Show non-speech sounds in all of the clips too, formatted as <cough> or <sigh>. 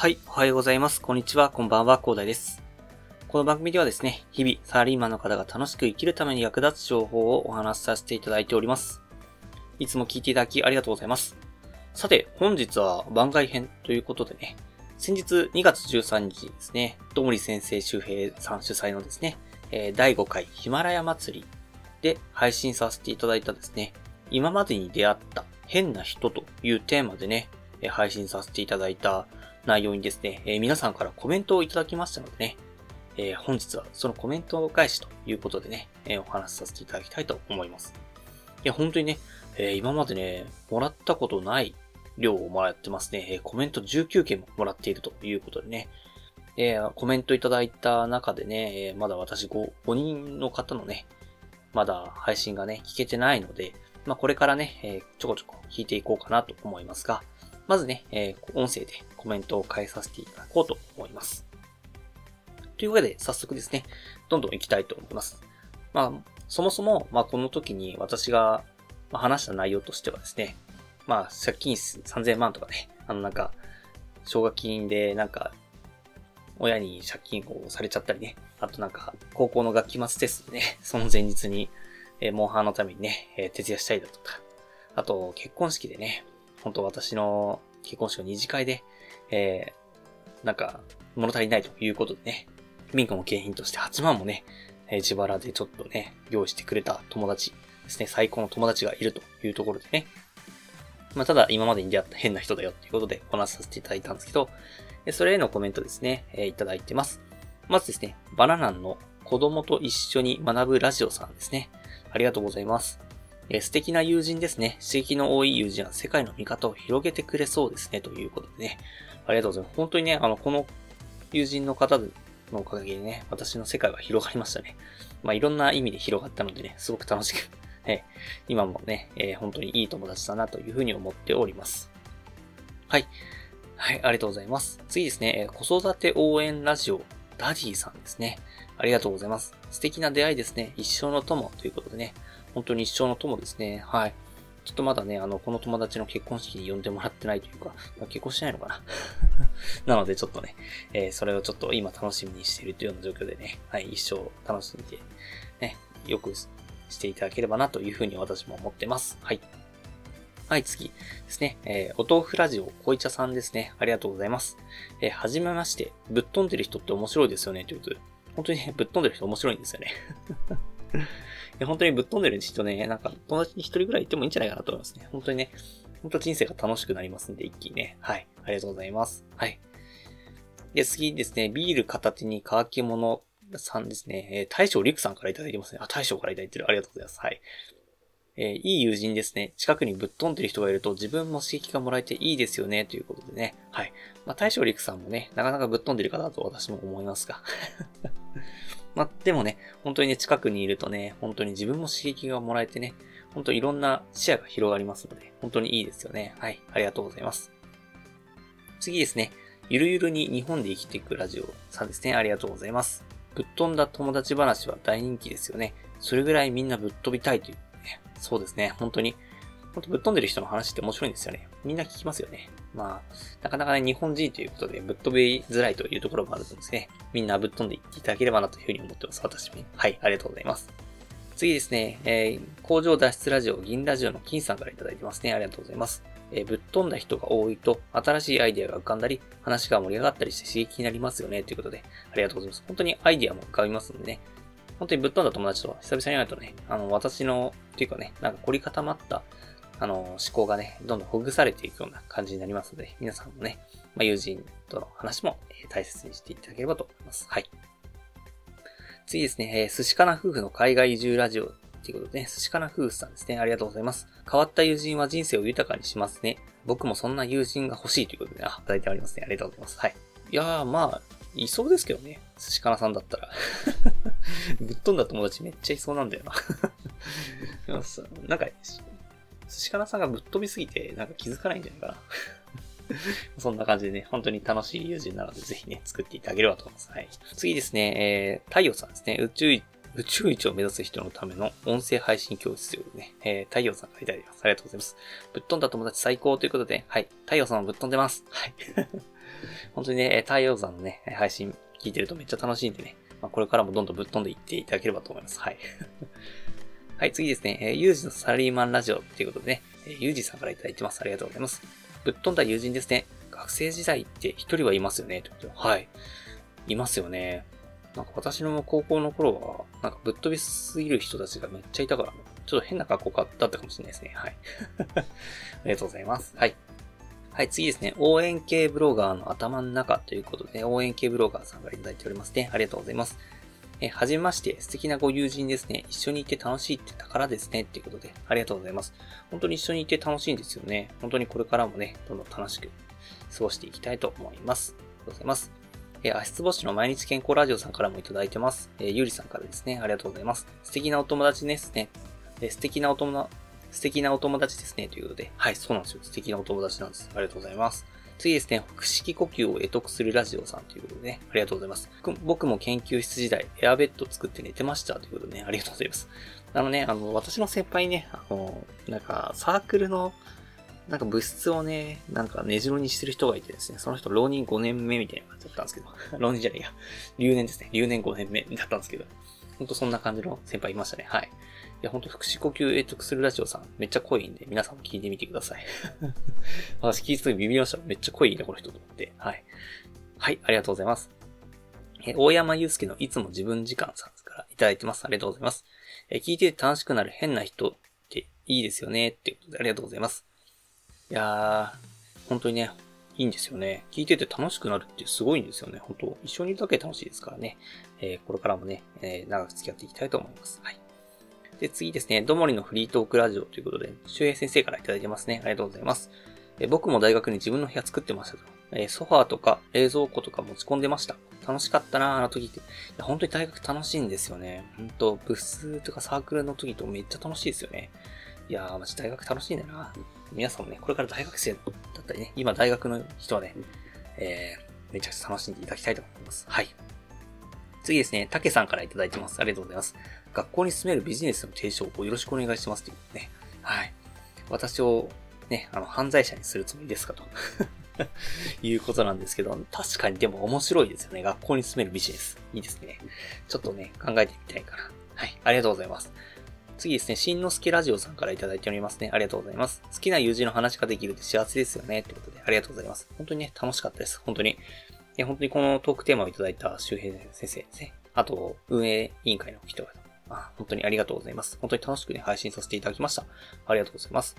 はい、おはようございます。こんにちは、こんばんは、広大です。この番組ではですね、日々、サラリーマンの方が楽しく生きるために役立つ情報をお話しさせていただいております。いつも聞いていただきありがとうございます。さて、本日は番外編ということでね、先日2月13日ですね、どもり先生周平さん主催のですね、え第5回ヒマラヤ祭りで配信させていただいたですね、今までに出会った変な人というテーマでね、配信させていただいた内容にですね、え皆さんからコメントをいただきましたのでね、え本日はそのコメントを返しということでね、えお話しさせていただきたいと思います。いや、本当にね、え今までね、もらったことない量をもらってますね。えコメント19件ももらっているということでね、えコメントいただいた中でね、えまだ私 5, 5人の方のね、まだ配信がね、聞けてないので、まあこれからね、えちょこちょこ聞いていこうかなと思いますが、まずね、えー音声でコメントを返させていただこうと思います。というわけで、早速ですね、どんどん行きたいと思います。まあ、そもそも、まあ、この時に私が話した内容としてはですね、まあ、借金3000万とかね、あのなんか、奨学金でなんか、親に借金をされちゃったりね、あとなんか、高校の学期末テストでね、<laughs> その前日に、えーモンハンのためにね、えー徹夜したりだとか、あと、結婚式でね、本当私の結婚式の二次会で、えーなんか、物足りないということでね、民家の景品として8万もね、えー自腹でちょっとね、用意してくれた友達ですね、最高の友達がいるというところでね。まあ、ただ今までに出会った変な人だよということでお話しさせていただいたんですけど、それへのコメントですね、えーいただいてます。まずですね、バナナンの子供と一緒に学ぶラジオさんですね。ありがとうございます。えー素敵な友人ですね。刺激の多い友人は世界の見方を広げてくれそうですね。ということでね。ありがとうございます。本当にね、あの、この友人の方のおかげでね、私の世界は広がりましたね。まあ、いろんな意味で広がったのでね、すごく楽しく、え <laughs> ー今もね、えー本当にいい友達だなというふうに思っております。はい。はい、ありがとうございます。次ですね、えー子育て応援ラジオ、ダディさんですね。ありがとうございます。素敵な出会いですね。一生の友ということでね、本当に一生の友ですね。はい。ちょっとまだね、あの、この友達の結婚式に呼んでもらってないというか、まあ結婚してないのかな <laughs> なのでちょっとね、えーそれをちょっと今楽しみにしているというような状況でね、はい、一生楽しんで、ね、よくしていただければなというふうに私も思ってます。はい。はい、次ですね。えーお豆腐ラジオ、こいちゃさんですね。ありがとうございます。えーはじめまして、ぶっ飛んでる人って面白いですよね、ということで。本当にね、ぶっ飛んでる人面白いんですよね。いや本当にぶっ飛んでる人ね、なんか友達に一人ぐらいいてもいいんじゃないかなと思いますね。本当にね、本当人生が楽しくなりますんで、一気にね。はい。ありがとうございます。はい。で、次ですね、ビール片手に乾き物さんですね。えー大将陸さんからいただいてますね。あ、大将からいただいてる。ありがとうございます。はい。えーいい友人ですね。近くにぶっ飛んでる人がいると自分も刺激がもらえていいですよね。ということでね。はい。まあ、大将陸さんもね、なかなかぶっ飛んでる方だと私も思いますが。まあ、でもね、本当にね、近くにいるとね、本当に自分も刺激がもらえてね、本当いろんな視野が広がりますので、本当にいいですよね。はい。ありがとうございます。次ですね。ゆるゆるに日本で生きていくラジオさんですね。ありがとうございます。ぶっ飛んだ友達話は大人気ですよね。それぐらいみんなぶっ飛びたいという、ね。そうですね。本当に。本当ぶっ飛んでる人の話って面白いんですよね。みんな聞きますよね。まあ、なかなかね、日本人ということでぶっ飛びづらいというところもあると思うんですね。みんなぶっ飛んでいっていただければなというふうに思ってます。私も。はい、ありがとうございます。次ですね、えー工場脱出ラジオ、銀ラジオの金さんからいただいてますね。ありがとうございます。えーぶっ飛んだ人が多いと、新しいアイデアが浮かんだり、話が盛り上がったりして刺激になりますよね。ということで、ありがとうございます。本当にアイデアも浮かびますのでね。本当にぶっ飛んだ友達と久々に会うとね、あの、私の、っていうかね、なんか凝り固まった、あの、思考がね、どんどんほぐされていくような感じになりますので、皆さんもね、まあ、友人との話も、大切にしていただければと思います。はい。次ですね、えー寿司かな夫婦の海外移住ラジオということでね、寿司かな夫婦さんですね。ありがとうございます。変わった友人は人生を豊かにしますね。僕もそんな友人が欲しいということで、ね、あ、いただいてありますね。ありがとうございます。はい。いやー、まあ、いそうですけどね。寿司かなさんだったら。<laughs> ぶっ飛んだ友達めっちゃいそうなんだよな。<laughs> なんか、寿司かなさんがぶっ飛びすぎて、なんか気づかないんじゃないかな。<laughs> そんな感じでね、本当に楽しい友人なので、ぜひね、作っていただければと思います。はい。次ですね、えー、太陽さんですね。宇宙、宇宙一を目指す人のための音声配信教室ということでね、えー、太陽さんからいただいてます。ありがとうございます。ぶっ飛んだ友達最高ということで、はい。太陽さんもぶっ飛んでます。はい。<laughs> 本当にね、太陽山のね、配信聞いてるとめっちゃ楽しいんでね、まあ、これからもどんどんぶっ飛んでいっていただければと思います。はい。はい、次ですね、えー、ユージのサラリーマンラジオっていうことでね、えー、ユージさんからいいてます。ありがとうございます。ぶっ飛んだ友人ですね。学生時代って一人はいますよね。ということはい。いますよね。なんか私の高校の頃は、なんかぶっ飛びすぎる人たちがめっちゃいたから、ちょっと変な格好だったかもしれないですね。はい。<laughs> ありがとうございます。はい。はい、次ですね。応援系ブロガーの頭の中ということで、応援系ブロガーさんからいただいておりますね。ありがとうございます。え、はじめまして、素敵なご友人ですね。一緒にいて楽しいって宝ですね。っていうことで、ありがとうございます。本当に一緒にいて楽しいんですよね。本当にこれからもね、どんどん楽しく過ごしていきたいと思います。ありがとうございます。え足つぼしの毎日健康ラジオさんからもいただいてます。えゆりさんからですね。ありがとうございます。素敵なお友達ですね。え素敵なお友達、素敵なお友達ですね。ということで。はい、そうなんですよ。素敵なお友達なんです。ありがとうございます。次ですね、腹式呼吸を得得するラジオさんということでね、ありがとうございます。僕も研究室時代、エアベッド作って寝てましたということでね、ありがとうございます。あのね、あの、私の先輩ね、あの、なんか、サークルの、なんか物質をね、なんか根城にしてる人がいてですね、その人浪人5年目みたいな感じだったんですけど、<laughs> 浪人じゃないや、留年ですね、留年5年目だったんですけど、ほんとそんな感じの先輩いましたね、はい。いや、ほんと、腹式呼吸得得するラジオさん、めっちゃ濃いんで、皆さんも聞いてみてください。<laughs> 私聞いた時ビビりました。めっちゃ濃いね、この人と思って。はい。はい、ありがとうございます。え大山祐介のいつも自分時間さんからいただいてます。ありがとうございます。え聞いてて楽しくなる変な人っていいですよね。っていうことでありがとうございます。いやー、本当にね、いいんですよね。聞いてて楽しくなるってすごいんですよね。本当一緒にいるだけ楽しいですからね。えー、これからもね、えー、長く付き合っていきたいと思います。はい。で、次ですね、どもりのフリートークラジオということで、周平先生からいただいてますね。ありがとうございます。え僕も大学に自分の部屋作ってましたと。えソファーとか冷蔵庫とか持ち込んでました。楽しかったなあの時って。いや、本当に大学楽しいんですよね。本当部室とかサークルの時とめっちゃ楽しいですよね。いやー、マジ大学楽しいんだな皆さんもね、これから大学生だったりね、今大学の人はね、えー、めちゃくちゃ楽しんでいただきたいと思います。はい。次ですね、たけさんからいただいてます。ありがとうございます。学校に住めるビジネスの提唱をよろしくお願いしますというね。はい。私をね、あの、犯罪者にするつもりですかと <laughs> いうことなんですけど、確かにでも面白いですよね。学校に住めるビジネス。いいですね。ちょっとね、考えてみたいかな。はい。ありがとうございます。次ですね、しんのすけラジオさんからいただいておりますね。ありがとうございます。好きな友人の話ができるって幸せですよね。ということで、ありがとうございます。本当にね、楽しかったです。本当に。いや、本当にこのトークテーマをいただいた周平先生ですね。あと、運営委員会の人々。あ本当にありがとうございます。本当に楽しくね、配信させていただきました。ありがとうございます。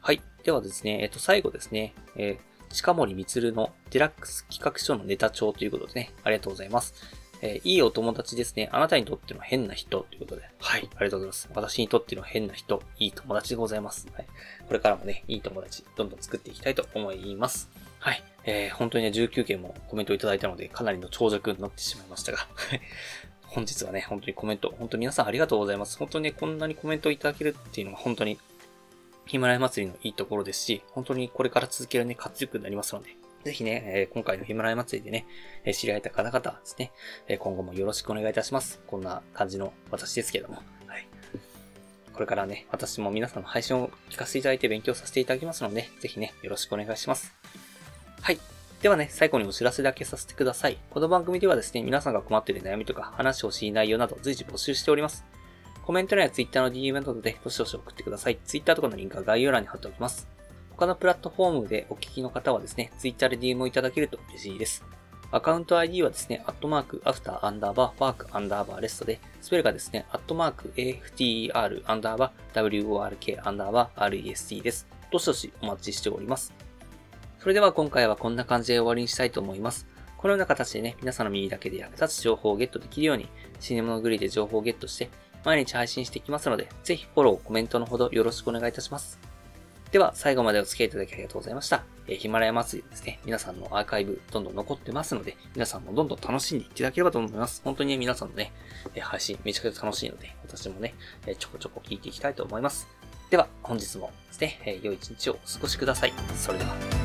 はい。ではですね、えっと、最後ですね、えー、近森光のデラックス企画書のネタ帳ということでね、ありがとうございます。えー、いいお友達ですね。あなたにとっての変な人ということで。はい。ありがとうございます。私にとっての変な人、いい友達でございます。はい。これからもね、いい友達、どんどん作っていきたいと思います。はい。えー、本当にね、19件もコメントいただいたので、かなりの長尺になってしまいましたが、本日はね、本当にコメント、本当に皆さんありがとうございます。本当にね、こんなにコメントいただけるっていうのは本当に、ヒマラヤ祭りのいいところですし、本当にこれから続けるね、活力になりますので、ぜひね、え、今回のヒマラヤ祭りでね、え、知り合えた方々ですね、え、今後もよろしくお願いいたします。こんな感じの私ですけども、はい。これからね、私も皆さんの配信を聞かせていただいて勉強させていただきますので、ぜひね、よろしくお願いします。はい。ではね、最後にお知らせだけさせてください。この番組ではですね、皆さんが困っている悩みとか話してほしい内容など随時募集しております。コメント欄や Twitter の DM などでどしどし送ってください。Twitter とかのリンクは概要欄に貼っておきます。他のプラットフォームでお聞きの方はですね、Twitter で DM をいただけると嬉しいです。アカウント ID はですね、アットマーク、アフター、アンダーバー、ワーク、アンダーバー、レストで、スペルがですね、アットマーク、AFTER、アンダーバー、WORK、アンダーバー、REST です。どしどしお待ちしております。それでは今回はこんな感じで終わりにしたいと思います。このような形でね、皆さんの耳だけで役立つ情報をゲットできるように、シネマのグリで情報をゲットして、毎日配信していきますので、ぜひフォロー、コメントのほどよろしくお願いいたします。では、最後までお付き合いいただきありがとうございました。え、ヒマラヤ祭りですね、皆さんのアーカイブどんどん残ってますので、皆さんもどんどん楽しんでいただければと思います。本当にね、皆さんのね、え配信めちゃくちゃ楽しいので、私もね、えちょこちょこ聞いていきたいと思います。では、本日もですね、え良い一日をお過ごしください。それでは。